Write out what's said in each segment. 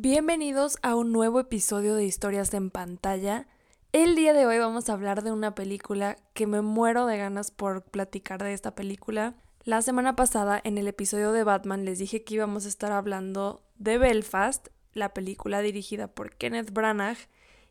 Bienvenidos a un nuevo episodio de Historias en pantalla. El día de hoy vamos a hablar de una película que me muero de ganas por platicar de esta película. La semana pasada en el episodio de Batman les dije que íbamos a estar hablando de Belfast, la película dirigida por Kenneth Branagh,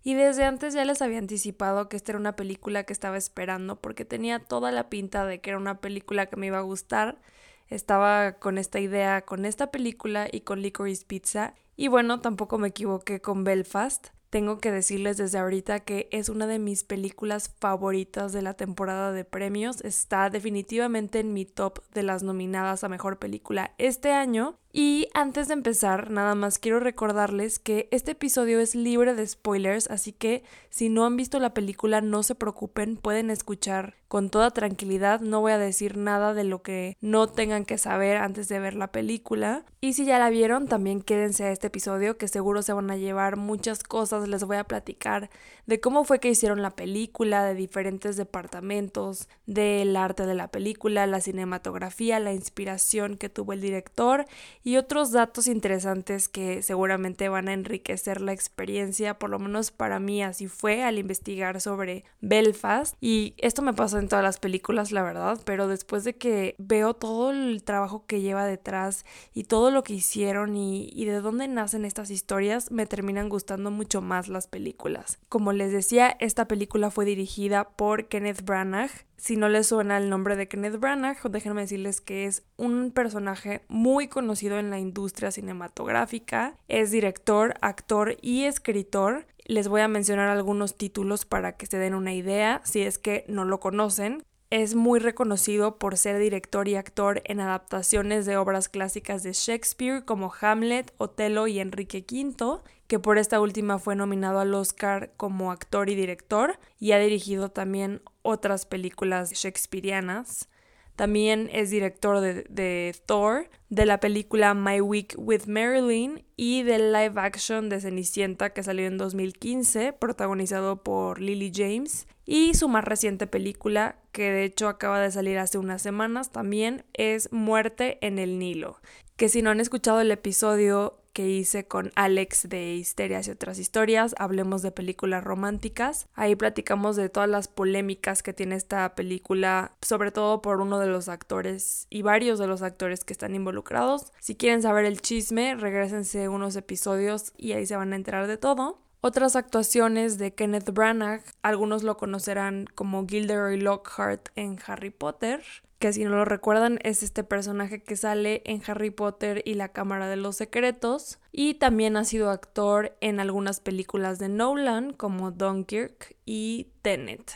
y desde antes ya les había anticipado que esta era una película que estaba esperando porque tenía toda la pinta de que era una película que me iba a gustar. Estaba con esta idea con esta película y con Licorice Pizza y bueno, tampoco me equivoqué con Belfast. Tengo que decirles desde ahorita que es una de mis películas favoritas de la temporada de premios. Está definitivamente en mi top de las nominadas a mejor película este año y antes de empezar, nada más quiero recordarles que este episodio es libre de spoilers, así que si no han visto la película no se preocupen, pueden escuchar con toda tranquilidad, no voy a decir nada de lo que no tengan que saber antes de ver la película. Y si ya la vieron, también quédense a este episodio que seguro se van a llevar muchas cosas, les voy a platicar de cómo fue que hicieron la película, de diferentes departamentos, del arte de la película, la cinematografía, la inspiración que tuvo el director y otros datos interesantes que seguramente van a enriquecer la experiencia, por lo menos para mí así fue al investigar sobre Belfast. Y esto me pasa en todas las películas, la verdad, pero después de que veo todo el trabajo que lleva detrás y todo lo que hicieron y, y de dónde nacen estas historias, me terminan gustando mucho más las películas. Como les decía, esta película fue dirigida por Kenneth Branagh si no les suena el nombre de Kenneth Branagh, déjenme decirles que es un personaje muy conocido en la industria cinematográfica. Es director, actor y escritor. Les voy a mencionar algunos títulos para que se den una idea, si es que no lo conocen. Es muy reconocido por ser director y actor en adaptaciones de obras clásicas de Shakespeare como Hamlet, Otelo y Enrique V, que por esta última fue nominado al Oscar como actor y director, y ha dirigido también otras películas shakespearianas. También es director de, Thor, de la película My Week with Marilyn y del live action de Cenicienta que salió en 2015, protagonizado por Lily James. Y su más reciente película, que de hecho acaba de salir hace unas semanas, también es Muerte en el Nilo. Que si no han escuchado el episodio que hice con Alex de Histerias y otras historias, hablemos de películas románticas. Ahí platicamos de todas las polémicas que tiene esta película, sobre todo por uno de los actores y varios de los actores que están involucrados. Si quieren saber el chisme, regresense unos episodios y ahí se van a enterar de todo. Otras actuaciones de Kenneth Branagh, algunos lo conocerán como Gilderoy Lockhart en Harry Potter, que si no lo recuerdan es este personaje que sale en Harry Potter y la Cámara de los Secretos y también ha sido actor en algunas películas de Nolan como Dunkirk y Tenet.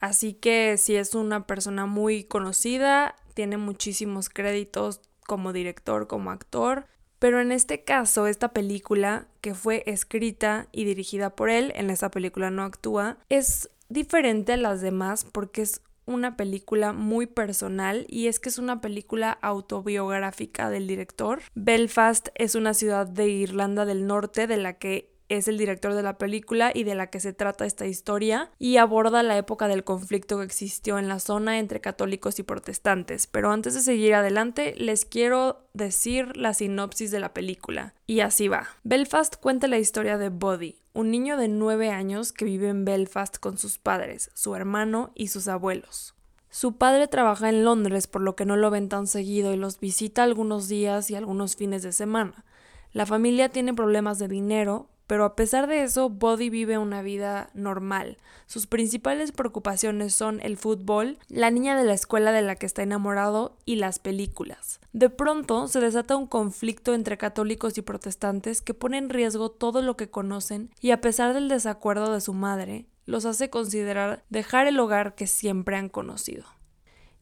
Así que si es una persona muy conocida, tiene muchísimos créditos como director, como actor, pero en este caso esta película que fue escrita y dirigida por él, en esa película no actúa, es diferente a las demás porque es una película muy personal y es que es una película autobiográfica del director. Belfast es una ciudad de Irlanda del Norte de la que es el director de la película y de la que se trata esta historia y aborda la época del conflicto que existió en la zona entre católicos y protestantes. Pero antes de seguir adelante, les quiero decir la sinopsis de la película. Y así va. Belfast cuenta la historia de Buddy, un niño de 9 años que vive en Belfast con sus padres, su hermano y sus abuelos. Su padre trabaja en Londres por lo que no lo ven tan seguido y los visita algunos días y algunos fines de semana. La familia tiene problemas de dinero, pero a pesar de eso, Buddy vive una vida normal. Sus principales preocupaciones son el fútbol, la niña de la escuela de la que está enamorado y las películas. De pronto se desata un conflicto entre católicos y protestantes que pone en riesgo todo lo que conocen y a pesar del desacuerdo de su madre, los hace considerar dejar el hogar que siempre han conocido.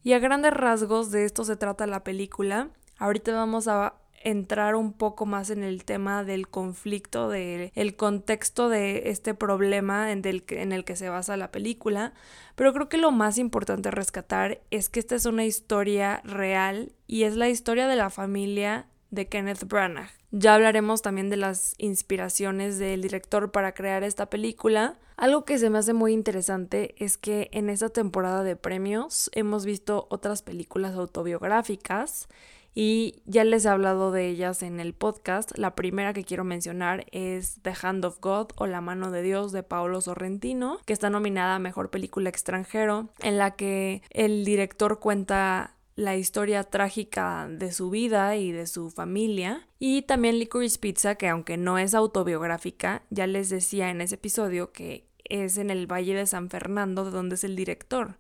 Y a grandes rasgos de esto se trata la película. Ahorita vamos a entrar un poco más en el tema del conflicto, del el contexto de este problema en, en el que se basa la película, pero creo que lo más importante rescatar es que esta es una historia real y es la historia de la familia de Kenneth Branagh. Ya hablaremos también de las inspiraciones del director para crear esta película. Algo que se me hace muy interesante es que en esta temporada de premios hemos visto otras películas autobiográficas y ya les he hablado de ellas en el podcast. La primera que quiero mencionar es The Hand of God o La mano de Dios de Paolo Sorrentino, que está nominada a Mejor Película Extranjero, en la que el director cuenta la historia trágica de su vida y de su familia. Y también Licorice Pizza, que aunque no es autobiográfica, ya les decía en ese episodio que es en el Valle de San Fernando, de donde es el director.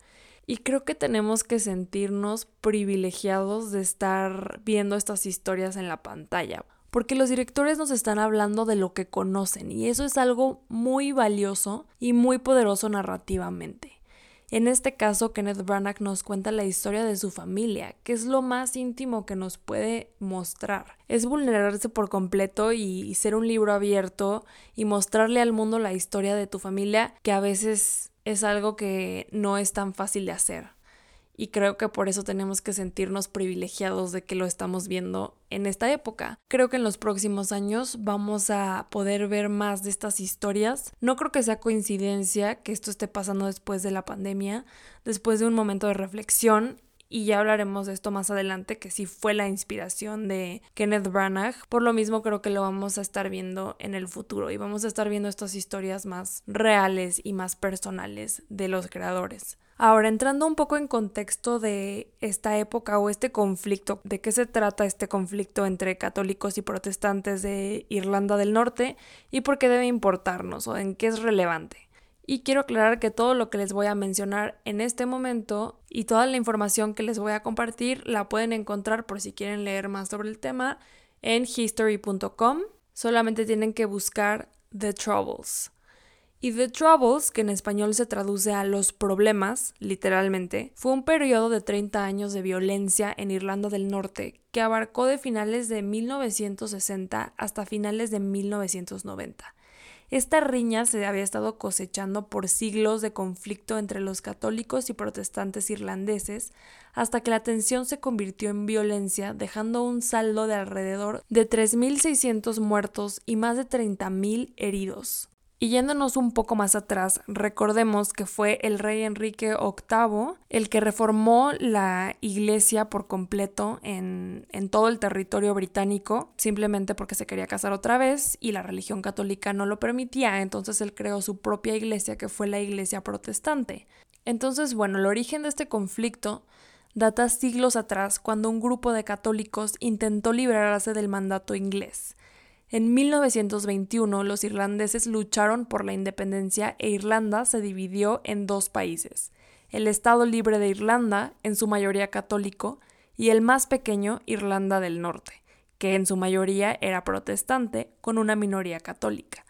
Y creo que tenemos que sentirnos privilegiados de estar viendo estas historias en la pantalla, porque los directores nos están hablando de lo que conocen y eso es algo muy valioso y muy poderoso narrativamente. En este caso, Kenneth Branagh nos cuenta la historia de su familia, que es lo más íntimo que nos puede mostrar. Es vulnerarse por completo y ser un libro abierto y mostrarle al mundo la historia de tu familia, que a veces es algo que no es tan fácil de hacer y creo que por eso tenemos que sentirnos privilegiados de que lo estamos viendo en esta época. Creo que en los próximos años vamos a poder ver más de estas historias. No creo que sea coincidencia que esto esté pasando después de la pandemia, después de un momento de reflexión y ya hablaremos de esto más adelante, que sí fue la inspiración de Kenneth Branagh. Por lo mismo creo que lo vamos a estar viendo en el futuro y vamos a estar viendo estas historias más reales y más personales de los creadores. Ahora, entrando un poco en contexto de esta época o este conflicto, de qué se trata este conflicto entre católicos y protestantes de Irlanda del Norte y por qué debe importarnos o en qué es relevante. Y quiero aclarar que todo lo que les voy a mencionar en este momento y toda la información que les voy a compartir la pueden encontrar por si quieren leer más sobre el tema en history.com. Solamente tienen que buscar The Troubles. Y The Troubles, que en español se traduce a los problemas, literalmente, fue un periodo de 30 años de violencia en Irlanda del Norte que abarcó de finales de 1960 hasta finales de 1990. Esta riña se había estado cosechando por siglos de conflicto entre los católicos y protestantes irlandeses, hasta que la tensión se convirtió en violencia, dejando un saldo de alrededor de 3.600 muertos y más de 30.000 heridos. Y yéndonos un poco más atrás, recordemos que fue el rey Enrique VIII el que reformó la iglesia por completo en, en, todo el territorio británico, simplemente porque se quería casar otra vez y la religión católica no lo permitía, entonces él creó su propia iglesia que fue la iglesia protestante. Entonces, bueno, el origen de este conflicto data siglos atrás cuando un grupo de católicos intentó liberarse del mandato inglés. En 1921 los irlandeses lucharon por la independencia e Irlanda se dividió en dos países, el Estado Libre de Irlanda, en su mayoría católico, y el más pequeño Irlanda del Norte, que en su mayoría era protestante, con una minoría católica.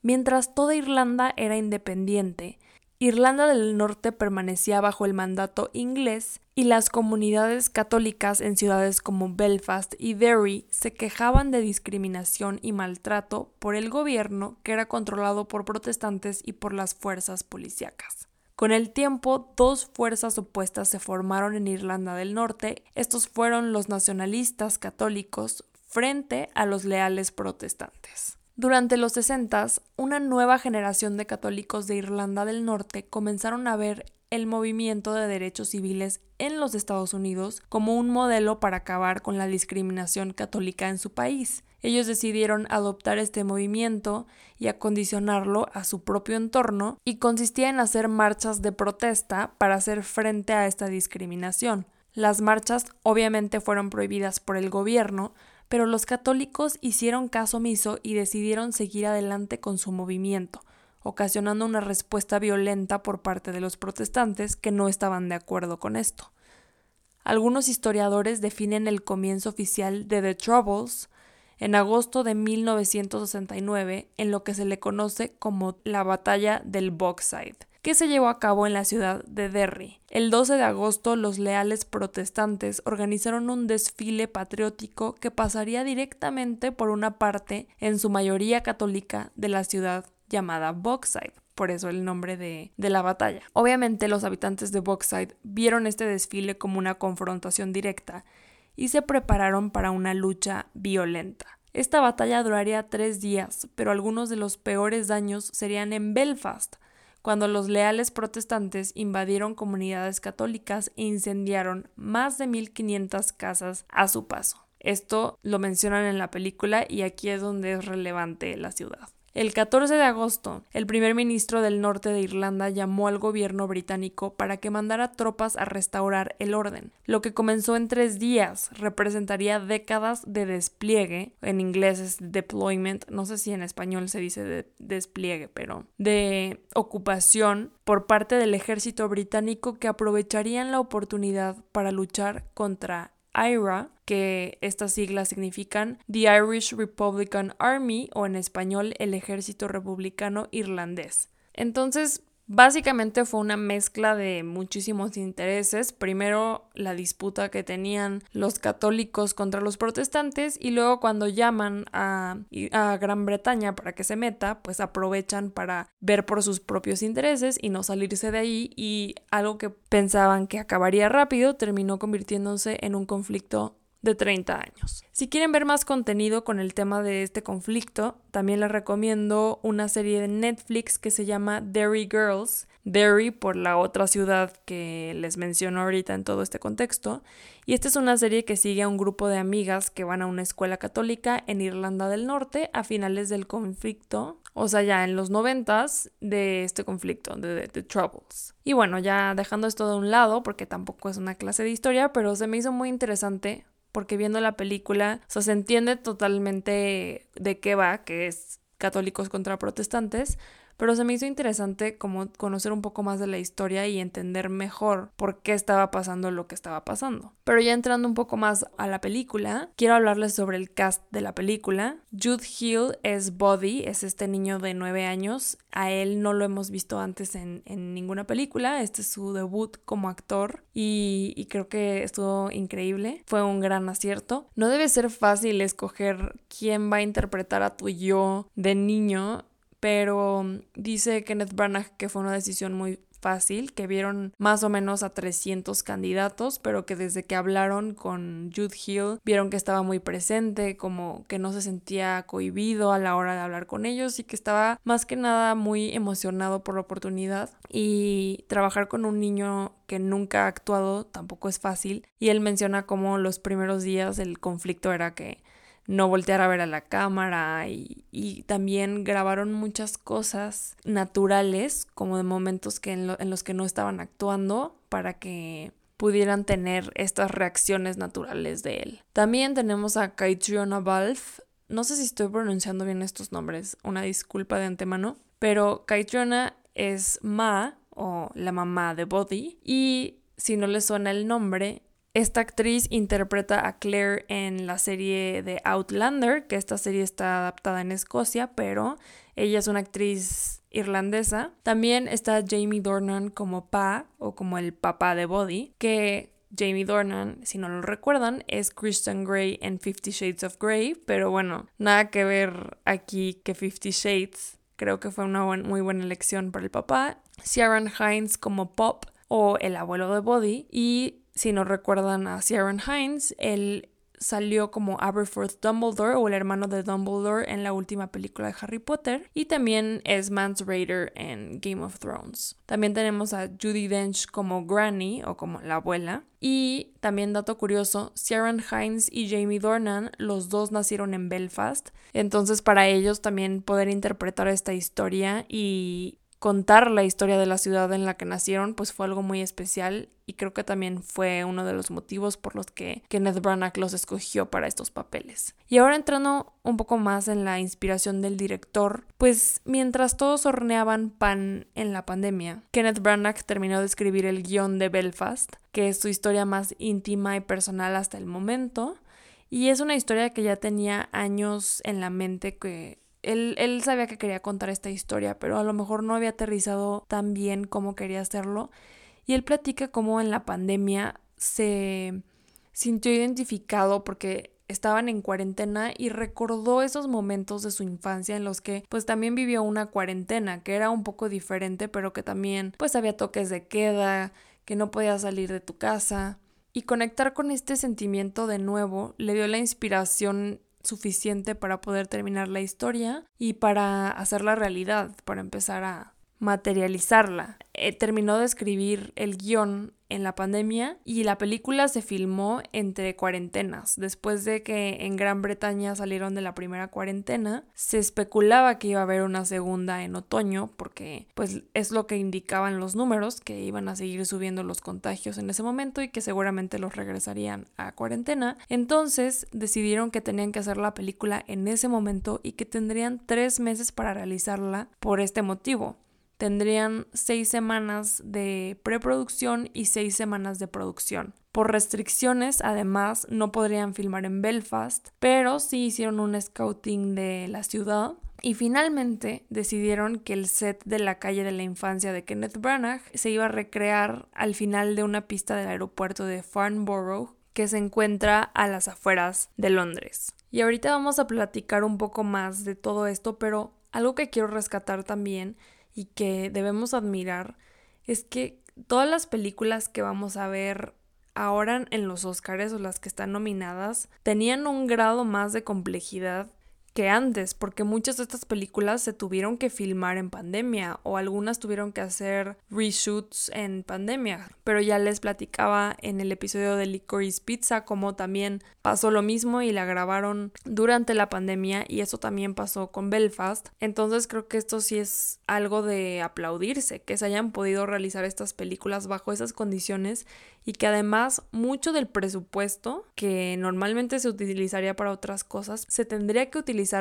Mientras toda Irlanda era independiente, Irlanda del Norte permanecía bajo el mandato inglés y las comunidades católicas en ciudades como Belfast y Derry se quejaban de discriminación y maltrato por el gobierno que era controlado por protestantes y por las fuerzas policíacas. Con el tiempo, dos fuerzas opuestas se formaron en Irlanda del Norte. Estos fueron los nacionalistas católicos frente a los leales protestantes. Durante los 60, una nueva generación de católicos de Irlanda del Norte comenzaron a ver el movimiento de derechos civiles en los Estados Unidos como un modelo para acabar con la discriminación católica en su país. Ellos decidieron adoptar este movimiento y acondicionarlo a su propio entorno y consistía en hacer marchas de protesta para hacer frente a esta discriminación. Las marchas obviamente fueron prohibidas por el gobierno, pero los católicos hicieron caso omiso y decidieron seguir adelante con su movimiento, ocasionando una respuesta violenta por parte de los protestantes que no estaban de acuerdo con esto. Algunos historiadores definen el comienzo oficial de The Troubles en agosto de 1969 en lo que se le conoce como la Batalla del Bogside, que se llevó a cabo en la ciudad de Derry. El 12 de agosto los leales protestantes organizaron un desfile patriótico que pasaría directamente por una parte, en su mayoría católica, de la ciudad llamada Bogside por eso el nombre de, de, la batalla. Obviamente los habitantes de Bogside vieron este desfile como una confrontación directa y se prepararon para una lucha violenta. Esta batalla duraría tres días, pero algunos de los peores daños serían en Belfast, cuando los leales protestantes invadieron comunidades católicas e incendiaron más de 1500 casas a su paso. Esto lo mencionan en la película y aquí es donde es relevante la ciudad. El 14 de agosto, el primer ministro del norte de Irlanda llamó al gobierno británico para que mandara tropas a restaurar el orden. Lo que comenzó en tres días representaría décadas de despliegue, en inglés es deployment, no sé si en español se dice despliegue, pero de ocupación por parte del ejército británico que aprovecharían la oportunidad para luchar contra IRA, que estas siglas significan The Irish Republican Army o en español el Ejército Republicano Irlandés. Entonces, Básicamente fue una mezcla de muchísimos intereses. Primero la disputa que tenían los católicos contra los protestantes y luego cuando llaman a, a, Gran Bretaña para que se meta, pues aprovechan para ver por sus propios intereses y no salirse de ahí y algo que pensaban que acabaría rápido terminó convirtiéndose en un conflicto de 30 años. Si quieren ver más contenido con el tema de este conflicto, también les recomiendo una serie de Netflix que se llama Derry Girls, Derry por la otra ciudad que les menciono ahorita en todo este contexto, y esta es una serie que sigue a un grupo de amigas que van a una escuela católica en Irlanda del Norte a finales del conflicto, o sea, ya en los noventas de este conflicto, de The Troubles. Y bueno, ya dejando esto de un lado, porque tampoco es una clase de historia, pero se me hizo muy interesante porque viendo la película, se entiende totalmente de qué va, que es católicos contra protestantes, pero se me hizo interesante como conocer un poco más de la historia y entender mejor por qué estaba pasando lo que estaba pasando. Pero ya entrando un poco más a la película, quiero hablarles sobre el cast de la película. Jude Hill es Body, es este niño de 9 años. A él no lo hemos visto antes en, ninguna película, este es su debut como actor y, y creo que estuvo increíble, fue un gran acierto. No debe ser fácil escoger quién va a interpretar a tu yo de niño pero mm, dice Kenneth Branagh que fue una decisión muy fácil, que vieron más o menos a 300 candidatos, pero que desde que hablaron con Jude Hill vieron que estaba muy presente, como que no se sentía cohibido a la hora de hablar con ellos y que estaba más que nada muy emocionado por la oportunidad. Y trabajar con un niño que nunca ha actuado tampoco es fácil. Y él menciona como los primeros días el conflicto era que no voltear a ver a la cámara y, también grabaron muchas cosas naturales, como de momentos que en, los que no estaban actuando, para que pudieran tener estas reacciones naturales de él. También tenemos a Kaitriona Valve, no sé si estoy pronunciando bien estos nombres, una disculpa de antemano, pero Kaitriona es Ma o la mamá de Body y si no le suena el nombre, esta actriz interpreta a Claire en la serie de Outlander, que esta serie está adaptada en Escocia, pero ella es una actriz irlandesa. También está Jamie Dornan como Pa o como el papá de Body, que Jamie Dornan, si no lo recuerdan, es Christian Grey en Fifty Shades of Grey, pero bueno, nada que ver aquí que Fifty Shades. Creo que fue una muy buena elección para el papá. Ciaran Hines como Pop o el abuelo de Body y si no recuerdan a Ciaran Hines, él salió como Aberforth Dumbledore o el hermano de Dumbledore en la última película de Harry Potter y también es Mance Raider en Game of Thrones. También tenemos a Judy Dench como Granny o como la abuela y también dato curioso, Ciaran Hines y Jamie Dornan, los dos nacieron en Belfast, entonces para ellos también poder interpretar esta historia y contar la historia de la ciudad en la que nacieron, pues fue algo muy especial y creo que también fue uno de los motivos por los que Kenneth Branagh los escogió para estos papeles. Y ahora entrando un poco más en la inspiración del director, pues mientras todos horneaban pan en la pandemia, Kenneth Branagh terminó de escribir el guion de Belfast, que es su historia más íntima y personal hasta el momento. Y es una historia que ya tenía años en la mente que él, sabía que quería contar esta historia, pero a lo mejor no había aterrizado tan bien como quería hacerlo. Y él platica cómo en la pandemia se sintió identificado porque estaban en cuarentena y recordó esos momentos de su infancia en los que pues también vivió una cuarentena que era un poco diferente pero que también pues había toques de queda, que no podía salir de tu casa y conectar con este sentimiento de nuevo le dio la inspiración suficiente para poder terminar la historia y para hacerla realidad, para empezar a materializarla. Eh, terminó de escribir el guion en la pandemia y la película se filmó entre cuarentenas. Después de que en Gran Bretaña salieron de la primera cuarentena, se especulaba que iba a haber una segunda en otoño porque pues es lo que indicaban los números que iban a seguir subiendo los contagios en ese momento y que seguramente los regresarían a cuarentena. Entonces decidieron que tenían que hacer la película en ese momento y que tendrían tres meses para realizarla por este motivo tendrían seis semanas de preproducción y seis semanas de producción. Por restricciones, además, no podrían filmar en Belfast, pero sí hicieron un scouting de la ciudad y finalmente decidieron que el set de la calle de la infancia de Kenneth Branagh se iba a recrear al final de una pista del aeropuerto de Farnborough que se encuentra a las afueras de Londres. Y ahorita vamos a platicar un poco más de todo esto, pero algo que quiero rescatar también y que debemos admirar es que todas las películas que vamos a ver ahora en los Oscars o las que están nominadas tenían un grado más de complejidad que antes, porque muchas de estas películas se tuvieron que filmar en pandemia o algunas tuvieron que hacer reshoots en pandemia. Pero ya les platicaba en el episodio de Licorice Pizza como también pasó lo mismo y la grabaron durante la pandemia y eso también pasó con Belfast. Entonces creo que esto sí es algo de aplaudirse, que se hayan podido realizar estas películas bajo esas condiciones y que además mucho del presupuesto que normalmente se utilizaría para otras cosas se tendría que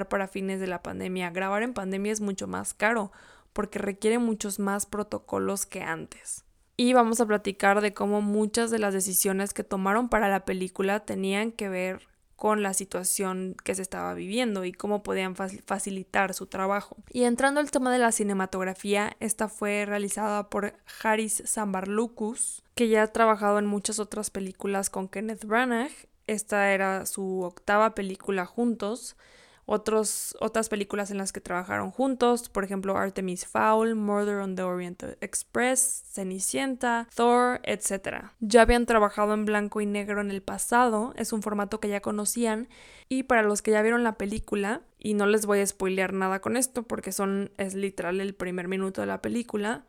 para fines de la pandemia. Grabar en pandemia es mucho más caro porque requiere muchos más protocolos que antes. Y vamos a platicar de cómo muchas de las decisiones que tomaron para la película tenían que ver con la situación que se estaba viviendo y cómo podían facilitar su trabajo. Y entrando al tema de la cinematografía, esta fue realizada por Haris Sambarlucus, que ya ha trabajado en muchas otras películas con Kenneth Branagh. Esta era su octava película juntos otros, otras películas en las que trabajaron juntos, por ejemplo Artemis Fowl, Murder on the Orient Express, Cenicienta, Thor, etc. Ya habían trabajado en blanco y negro en el pasado, es un formato que ya conocían, y para los que ya vieron la película, y no les voy a spoilear nada con esto porque son, es literal el primer minuto de la película,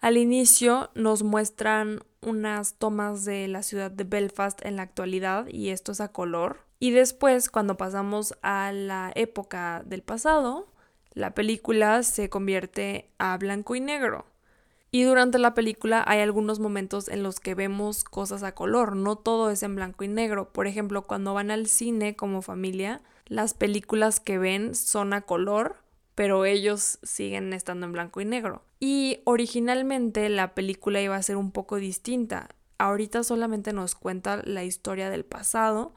al inicio nos muestran unas tomas de la ciudad de Belfast en la actualidad y esto es a color. Y después, cuando pasamos a la época del pasado, la película se convierte a blanco y negro. Y durante la película hay algunos momentos en los que vemos cosas a color, no todo es en blanco y negro. Por ejemplo, cuando van al cine como familia, las películas que ven son a color, pero ellos siguen estando en blanco y negro. Y originalmente la película iba a ser un poco distinta. Ahorita solamente nos cuenta la historia del pasado,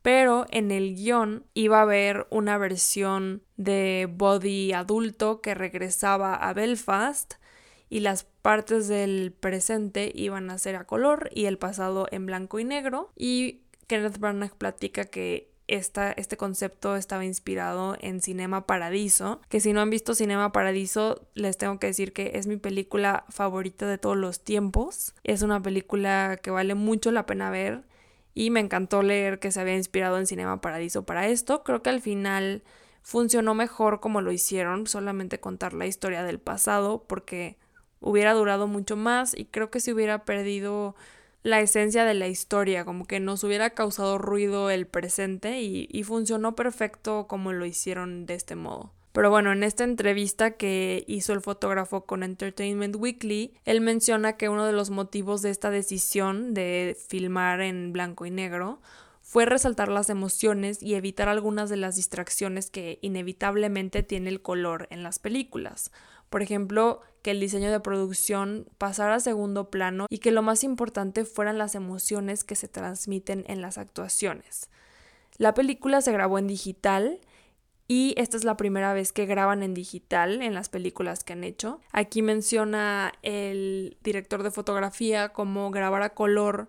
pero en el guion iba a haber una versión de Body adulto que regresaba a Belfast y las partes del presente iban a ser a color y el pasado en blanco y negro y Kenneth Branagh platica que este concepto estaba inspirado en Cinema Paradiso, que si no han visto Cinema Paradiso, les tengo que decir que es mi película favorita de todos los tiempos. Es una película que vale mucho la pena ver y me encantó leer que se había inspirado en Cinema Paradiso para esto. Creo que al final funcionó mejor como lo hicieron, solamente contar la historia del pasado, porque hubiera durado mucho más y creo que se hubiera perdido la esencia de la historia, como que nos hubiera causado ruido el presente y, y funcionó perfecto como lo hicieron de este modo. Pero bueno, en esta entrevista que hizo el fotógrafo con Entertainment Weekly, él menciona que uno de los motivos de esta decisión de filmar en blanco y negro fue resaltar las emociones y evitar algunas de las distracciones que inevitablemente tiene el color en las películas. Por ejemplo, que el diseño de producción pasara a segundo plano y que lo más importante fueran las emociones que se transmiten en las actuaciones. La película se grabó en digital y esta es la primera vez que graban en digital en las películas que han hecho. Aquí menciona el director de fotografía como grabar a color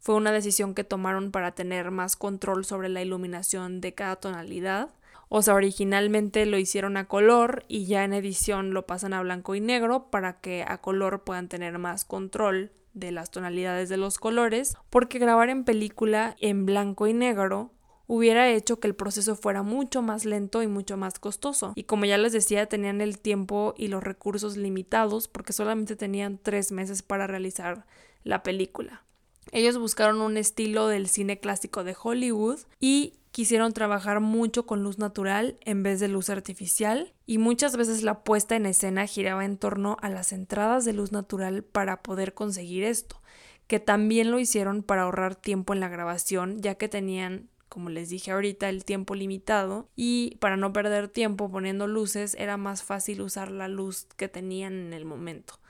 fue una decisión que tomaron para tener más control sobre la iluminación de cada tonalidad. O sea, originalmente lo hicieron a color y ya en edición lo pasan a blanco y negro para que a color puedan tener más control de las tonalidades de los colores, porque grabar en película en blanco y negro hubiera hecho que el proceso fuera mucho más lento y mucho más costoso. Y como ya les decía, tenían el tiempo y los recursos limitados porque solamente tenían tres meses para realizar la película. Ellos buscaron un estilo del cine clásico de Hollywood y quisieron trabajar mucho con luz natural en vez de luz artificial y muchas veces la puesta en escena giraba en torno a las entradas de luz natural para poder conseguir esto, que también lo hicieron para ahorrar tiempo en la grabación ya que tenían como les dije ahorita, el tiempo limitado y para no perder tiempo poniendo luces era más fácil usar la luz que tenían en el momento.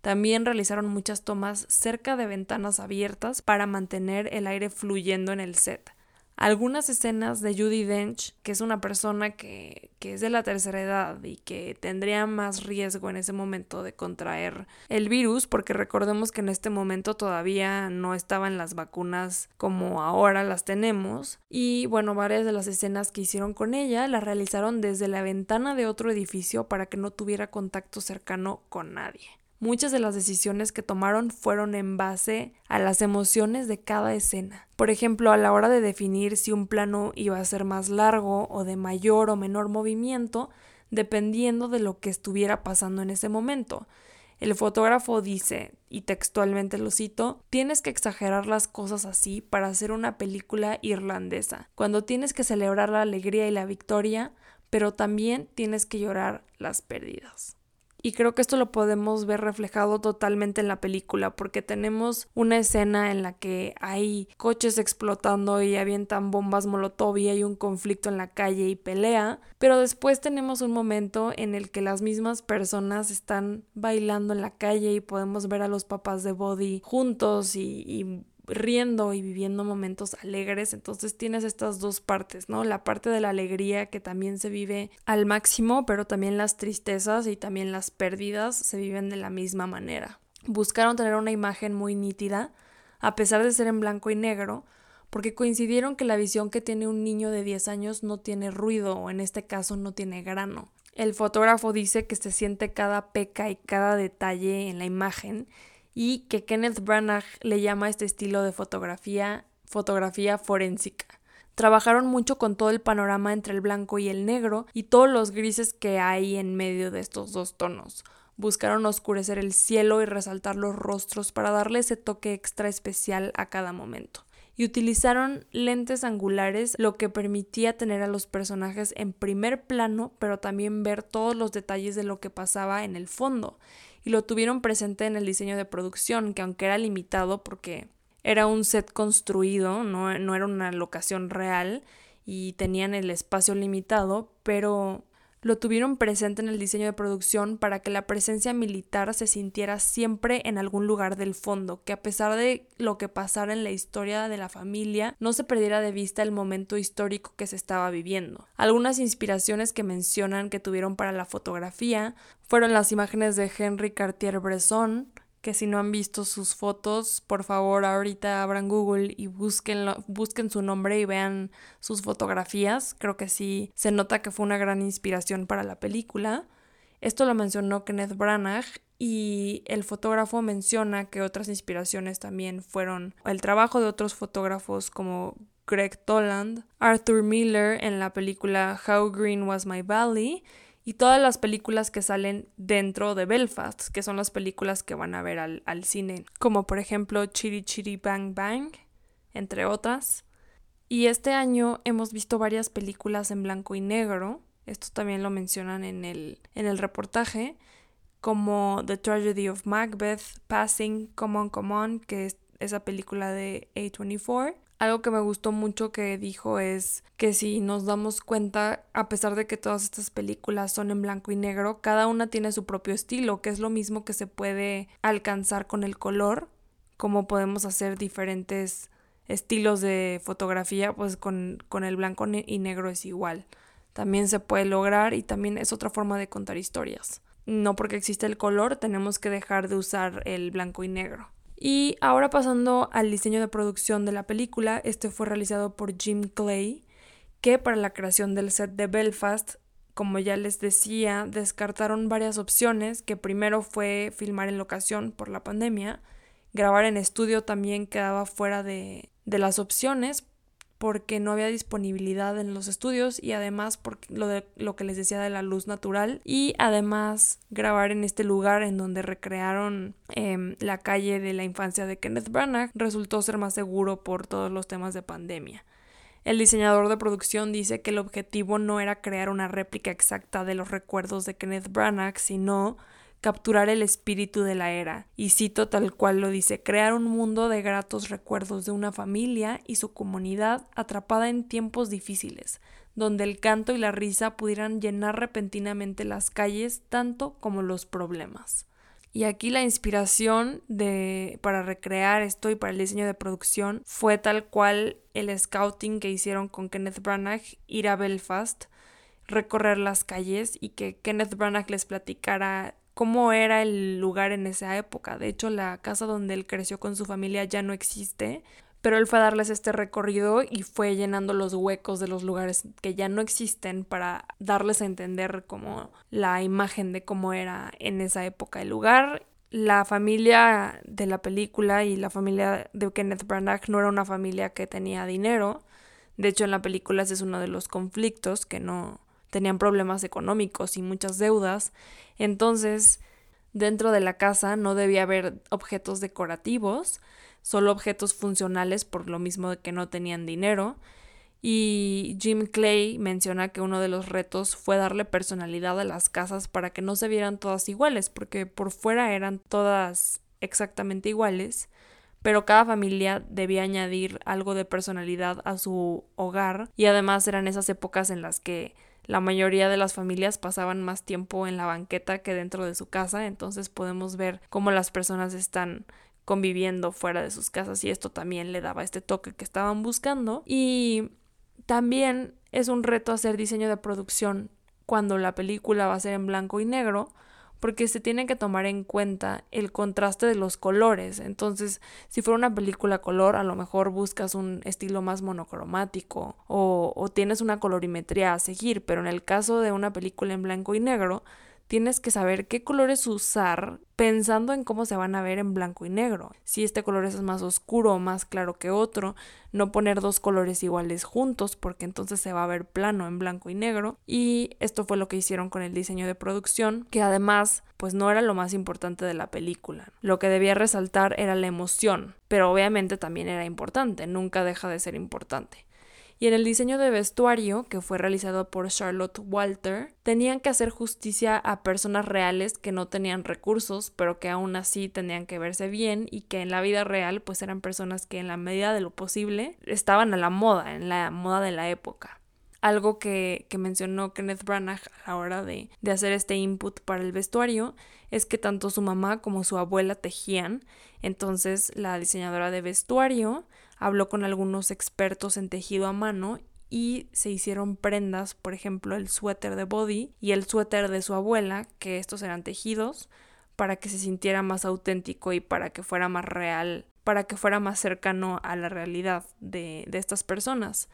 También realizaron muchas tomas cerca de ventanas abiertas para mantener el aire fluyendo en el set. Algunas escenas de Judy Dench, que es una persona que, que, es de la tercera edad y que tendría más riesgo en ese momento de contraer el virus, porque recordemos que en este momento todavía no estaban las vacunas como ahora las tenemos. Y bueno, varias de las escenas que hicieron con ella las realizaron desde la ventana de otro edificio para que no tuviera contacto cercano con nadie. Muchas de las decisiones que tomaron fueron en base a las emociones de cada escena. Por ejemplo, a la hora de definir si un plano iba a ser más largo o de mayor o menor movimiento, dependiendo de lo que estuviera pasando en ese momento. El fotógrafo dice, y textualmente lo cito, tienes que exagerar las cosas así para hacer una película irlandesa, cuando tienes que celebrar la alegría y la victoria, pero también tienes que llorar las pérdidas. Y creo que esto lo podemos ver reflejado totalmente en la película, porque tenemos una escena en la que hay coches explotando y avientan bombas molotov y hay un conflicto en la calle y pelea, pero después tenemos un momento en el que las mismas personas están bailando en la calle y podemos ver a los papás de Body juntos y, y riendo y viviendo momentos alegres. Entonces tienes estas dos partes, ¿no? La parte de la alegría que también se vive al máximo, pero también las tristezas y también las pérdidas se viven de la misma manera. Buscaron tener una imagen muy nítida, a pesar de ser en blanco y negro, porque coincidieron que la visión que tiene un niño de 10 años no tiene ruido o en este caso no tiene grano. El fotógrafo dice que se siente cada peca y cada detalle en la imagen y que Kenneth Branagh le llama a este estilo de fotografía fotografía forénsica. Trabajaron mucho con todo el panorama entre el blanco y el negro y todos los grises que hay en medio de estos dos tonos. Buscaron oscurecer el cielo y resaltar los rostros para darle ese toque extra especial a cada momento. Y utilizaron lentes angulares, lo que permitía tener a los personajes en primer plano, pero también ver todos los detalles de lo que pasaba en el fondo y lo tuvieron presente en el diseño de producción, que aunque era limitado porque era un set construido, no, no era una locación real y tenían el espacio limitado, pero lo tuvieron presente en el diseño de producción para que la presencia militar se sintiera siempre en algún lugar del fondo, que a pesar de lo que pasara en la historia de la familia, no se perdiera de vista el momento histórico que se estaba viviendo. Algunas inspiraciones que mencionan que tuvieron para la fotografía fueron las imágenes de Henry Cartier-Bresson, que si no han visto sus fotos, por favor ahorita abran Google y busquen, su nombre y vean sus fotografías. Creo que sí se nota que fue una gran inspiración para la película. Esto lo mencionó Kenneth Branagh y el fotógrafo menciona que otras inspiraciones también fueron el trabajo de otros fotógrafos como Greg Toland, Arthur Miller en la película How Green Was My Valley y todas las películas que salen dentro de Belfast, que son las películas que van a ver al, cine, como por ejemplo Chitty Chitty Bang Bang, entre otras. Y este año hemos visto varias películas en blanco y negro, esto también lo mencionan en el, en el reportaje, como The Tragedy of Macbeth, Passing, Come On, Come On, que es esa película de A24, algo que me gustó mucho que dijo es que si nos damos cuenta, a pesar de que todas estas películas son en blanco y negro, cada una tiene su propio estilo, que es lo mismo que se puede alcanzar con el color, como podemos hacer diferentes estilos de fotografía, pues con, con el blanco y negro es igual. También se puede lograr y también es otra forma de contar historias. No porque existe el color tenemos que dejar de usar el blanco y negro. Y ahora pasando al diseño de producción de la película, este fue realizado por Jim Clay, que para la creación del set de Belfast, como ya les decía, descartaron varias opciones, que primero fue filmar en locación por la pandemia, grabar en estudio también quedaba fuera de, de las opciones, porque no había disponibilidad en los estudios y además por lo, de, lo que les decía de la luz natural y además grabar en este lugar en donde recrearon em, la calle de la infancia de Kenneth Branagh resultó ser más seguro por todos los temas de pandemia. El diseñador de producción dice que el objetivo no era crear una réplica exacta de los recuerdos de Kenneth Branagh, sino capturar el espíritu de la era, y cito tal cual lo dice, crear un mundo de gratos recuerdos de una familia y su comunidad atrapada en tiempos difíciles, donde el canto y la risa pudieran llenar repentinamente las calles tanto como los problemas. Y aquí la inspiración de, para recrear esto y para el diseño de producción fue tal cual el scouting que hicieron con Kenneth Branagh, ir a Belfast, recorrer las calles y que Kenneth Branagh les platicara cómo era el lugar en esa época. De hecho, la casa donde él creció con su familia ya no existe, pero él fue a darles este recorrido y fue llenando los huecos de los lugares que ya no existen para darles a entender como la imagen de cómo era en esa época el lugar. La familia de la película y la familia de Kenneth Branagh no era una familia que tenía dinero. De hecho, en la película ese es uno de los conflictos que no, tenían problemas económicos y muchas deudas, entonces dentro de la casa no debía haber objetos decorativos, solo objetos funcionales por lo mismo de que no tenían dinero. Y Jim Clay menciona que uno de los retos fue darle personalidad a las casas para que no se vieran todas iguales, porque por fuera eran todas exactamente iguales, pero cada familia debía añadir algo de personalidad a su hogar y además eran esas épocas en las que la mayoría de las familias pasaban más tiempo en la banqueta que dentro de su casa, entonces podemos ver cómo las personas están conviviendo fuera de sus casas y esto también le daba este toque que estaban buscando. Y también es un reto hacer diseño de producción cuando la película va a ser en blanco y negro porque se tiene que tomar en cuenta el contraste de los colores. Entonces, si fuera una película color, a lo mejor buscas un estilo más monocromático o, o tienes una colorimetría a seguir, pero en el caso de una película en blanco y negro, tienes que saber qué colores usar pensando en cómo se van a ver en blanco y negro. Si este color es más oscuro o más claro que otro, no poner dos colores iguales juntos porque entonces se va a ver plano en blanco y negro. Y esto fue lo que hicieron con el diseño de producción, que además pues no era lo más importante de la película. Lo que debía resaltar era la emoción, pero obviamente también era importante, nunca deja de ser importante y en el diseño de vestuario, que fue realizado por Charlotte Walter, tenían que hacer justicia a personas reales que no tenían recursos, pero que aún así tenían que verse bien y que en la vida real pues eran personas que en la medida de lo posible estaban a la moda, en la moda de la época. Algo que, que, mencionó Kenneth Branagh a la hora de, de, hacer este input para el vestuario es que tanto su mamá como su abuela tejían, entonces la diseñadora de vestuario habló con algunos expertos en tejido a mano y se hicieron prendas, por ejemplo, el suéter de Body y el suéter de su abuela, que estos eran tejidos, para que se sintiera más auténtico y para que fuera más real, para que fuera más cercano a la realidad de, estas personas.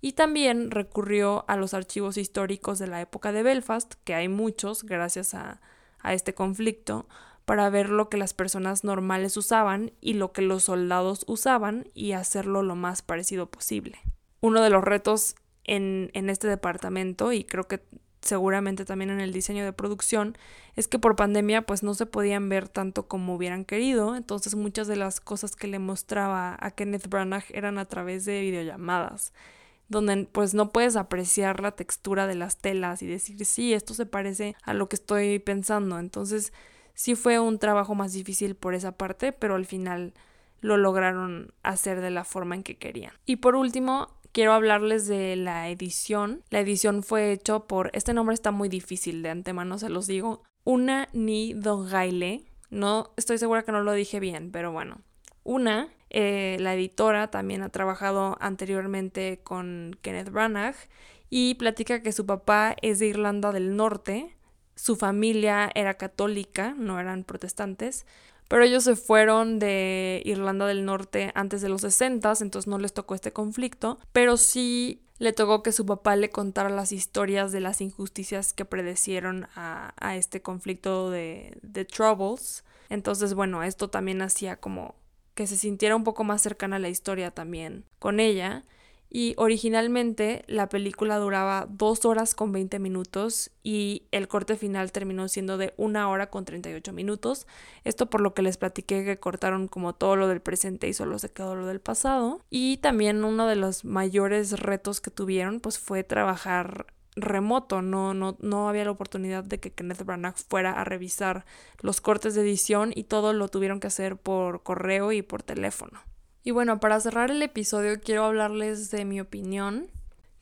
Y también recurrió a los archivos históricos de la época de Belfast, que hay muchos gracias a este conflicto, para ver lo que las personas normales usaban y lo que los soldados usaban y hacerlo lo más parecido posible. Uno de los retos en, en este departamento, y creo que seguramente también en el diseño de producción, es que por pandemia pues no se podían ver tanto como hubieran querido, entonces muchas de las cosas que le mostraba a Kenneth Branagh eran a través de videollamadas donde pues no puedes apreciar la textura de las telas y decir, sí, esto se parece a lo que estoy pensando. Entonces, Sí fue un trabajo más difícil por esa parte, pero al final lo lograron hacer de la forma en que querían. Y por último, quiero hablarles de la edición. La edición fue hecho por, este nombre está muy difícil de antemano, se los digo, Una Ni Gaile. No estoy segura que no lo dije bien, pero bueno. Una, eh, la editora, también ha trabajado anteriormente con Kenneth Branagh y platica que su papá es de Irlanda del Norte su familia era católica, no eran protestantes, pero ellos se fueron de Irlanda del Norte antes de los 60, entonces no les tocó este conflicto, pero sí le tocó que su papá le contara las historias de las injusticias que predecieron a, a este conflicto de, de Troubles. Entonces, bueno, esto también hacía como que se sintiera un poco más cercana a la historia también con ella. Y originalmente la película duraba 2 horas con 20 minutos y el corte final terminó siendo de 1 hora con 38 minutos. Esto por lo que les platiqué que cortaron como todo lo del presente y solo se quedó lo del pasado. Y también uno de los mayores retos que tuvieron pues fue trabajar remoto, no, no, no había la oportunidad de que Kenneth Branagh fuera a revisar los cortes de edición y todo lo tuvieron que hacer por correo y por teléfono. Y bueno, para cerrar el episodio quiero hablarles de mi opinión.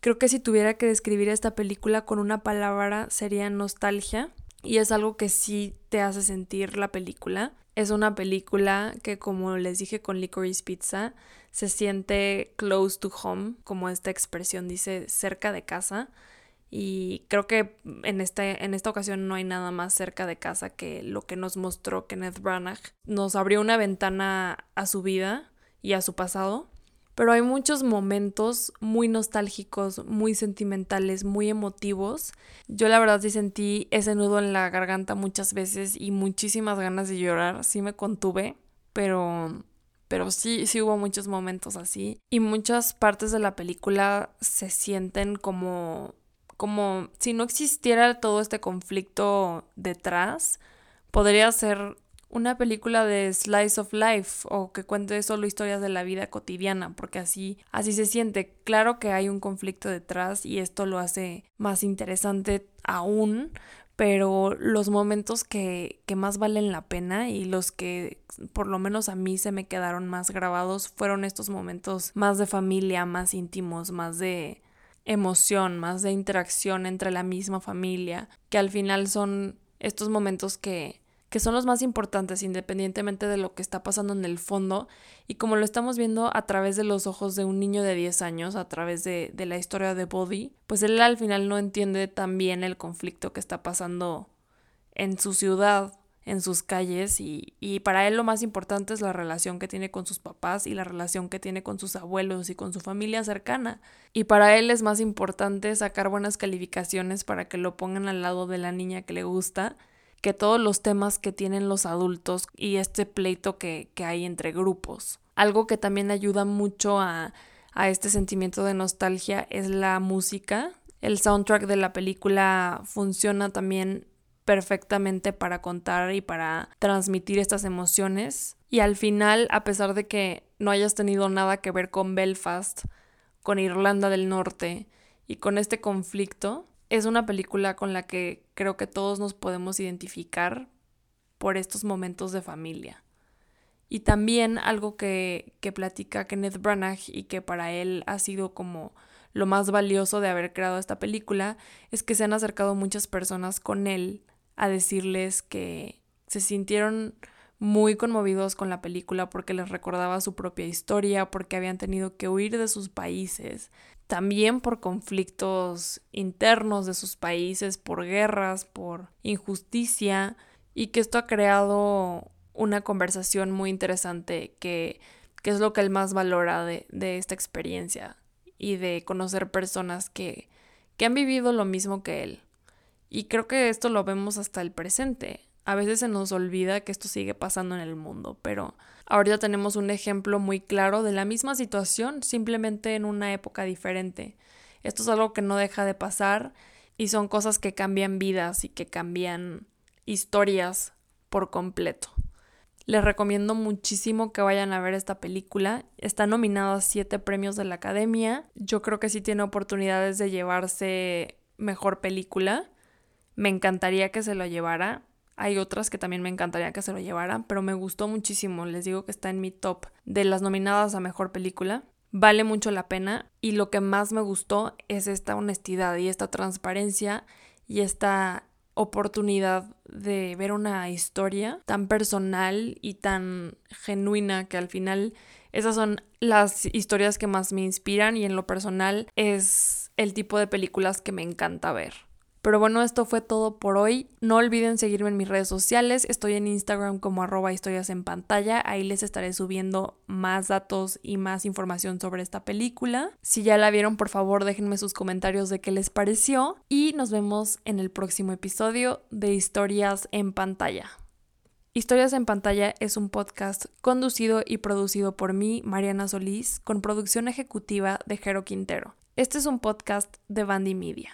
Creo que si tuviera que describir esta película con una palabra sería nostalgia y es algo que sí te hace sentir la película. Es una película que como les dije con Licorice Pizza se siente close to home, como esta expresión dice cerca de casa. Y creo que en, este, en esta ocasión no hay nada más cerca de casa que lo que nos mostró Kenneth Branagh. Nos abrió una ventana a su vida y a su pasado, pero hay muchos momentos muy nostálgicos, muy sentimentales, muy emotivos. Yo la verdad sí sentí ese nudo en la garganta muchas veces y muchísimas ganas de llorar, sí me contuve, pero pero sí, sí hubo muchos momentos así. Y muchas partes de la película se sienten como como si no existiera todo este conflicto detrás, podría ser una película de slice of life o que cuente solo historias de la vida cotidiana, porque así así se siente. Claro que hay un conflicto detrás y esto lo hace más interesante aún, pero los momentos que, que más valen la pena y los que por lo menos a mí se me quedaron más grabados fueron estos momentos más de familia, más íntimos, más de emoción, más de interacción entre la misma familia, que al final son estos momentos que, que son los más importantes independientemente de lo que está pasando en el fondo y como lo estamos viendo a través de los ojos de un niño de 10 años, a través de, de la historia de Body, pues él al final no entiende tan bien el conflicto que está pasando en su ciudad en sus calles y, y, para él lo más importante es la relación que tiene con sus papás y la relación que tiene con sus abuelos y con su familia cercana. Y para él es más importante sacar buenas calificaciones para que lo pongan al lado de la niña que le gusta que todos los temas que tienen los adultos y este pleito que, que hay entre grupos. Algo que también ayuda mucho a, a este sentimiento de nostalgia es la música. El soundtrack de la película funciona también perfectamente para contar y para transmitir estas emociones. Y al final, a pesar de que no hayas tenido nada que ver con Belfast, con Irlanda del Norte y con este conflicto, es una película con la que creo que todos nos podemos identificar por estos momentos de familia. Y también algo que, que platica Kenneth Branagh y que para él ha sido como lo más valioso de haber creado esta película es que se han acercado muchas personas con él a decirles que se sintieron muy conmovidos con la película porque les recordaba su propia historia, porque habían tenido que huir de sus países, también por conflictos internos de sus países, por guerras, por injusticia, y que esto ha creado una conversación muy interesante que, que es lo que él más valora de, de esta experiencia y de conocer personas que, que han vivido lo mismo que él. Y creo que esto lo vemos hasta el presente. A veces se nos olvida que esto sigue pasando en el mundo, pero ahorita tenemos un ejemplo muy claro de la misma situación, simplemente en una época diferente. Esto es algo que no deja de pasar y son cosas que cambian vidas y que cambian historias por completo. Les recomiendo muchísimo que vayan a ver esta película. Está nominada a siete premios de la Academia. Yo creo que sí tiene oportunidades de llevarse mejor película. Me encantaría que se lo llevara. Hay otras que también me encantaría que se lo llevaran, pero me gustó muchísimo. Les digo que está en mi top de las nominadas a mejor película. Vale mucho la pena y lo que más me gustó es esta honestidad y esta transparencia y esta oportunidad de ver una historia tan personal y tan genuina que al final esas son las historias que más me inspiran y en lo personal es el tipo de películas que me encanta ver. Pero bueno, esto fue todo por hoy. No olviden seguirme en mis redes sociales. Estoy en Instagram como arroba historias en pantalla. Ahí les estaré subiendo más datos y más información sobre esta película. Si ya la vieron, por favor, déjenme sus comentarios de qué les pareció. Y nos vemos en el próximo episodio de Historias en pantalla. Historias en pantalla es un podcast conducido y producido por mí, Mariana Solís, con producción ejecutiva de Jero Quintero. Este es un podcast de Bandy Media.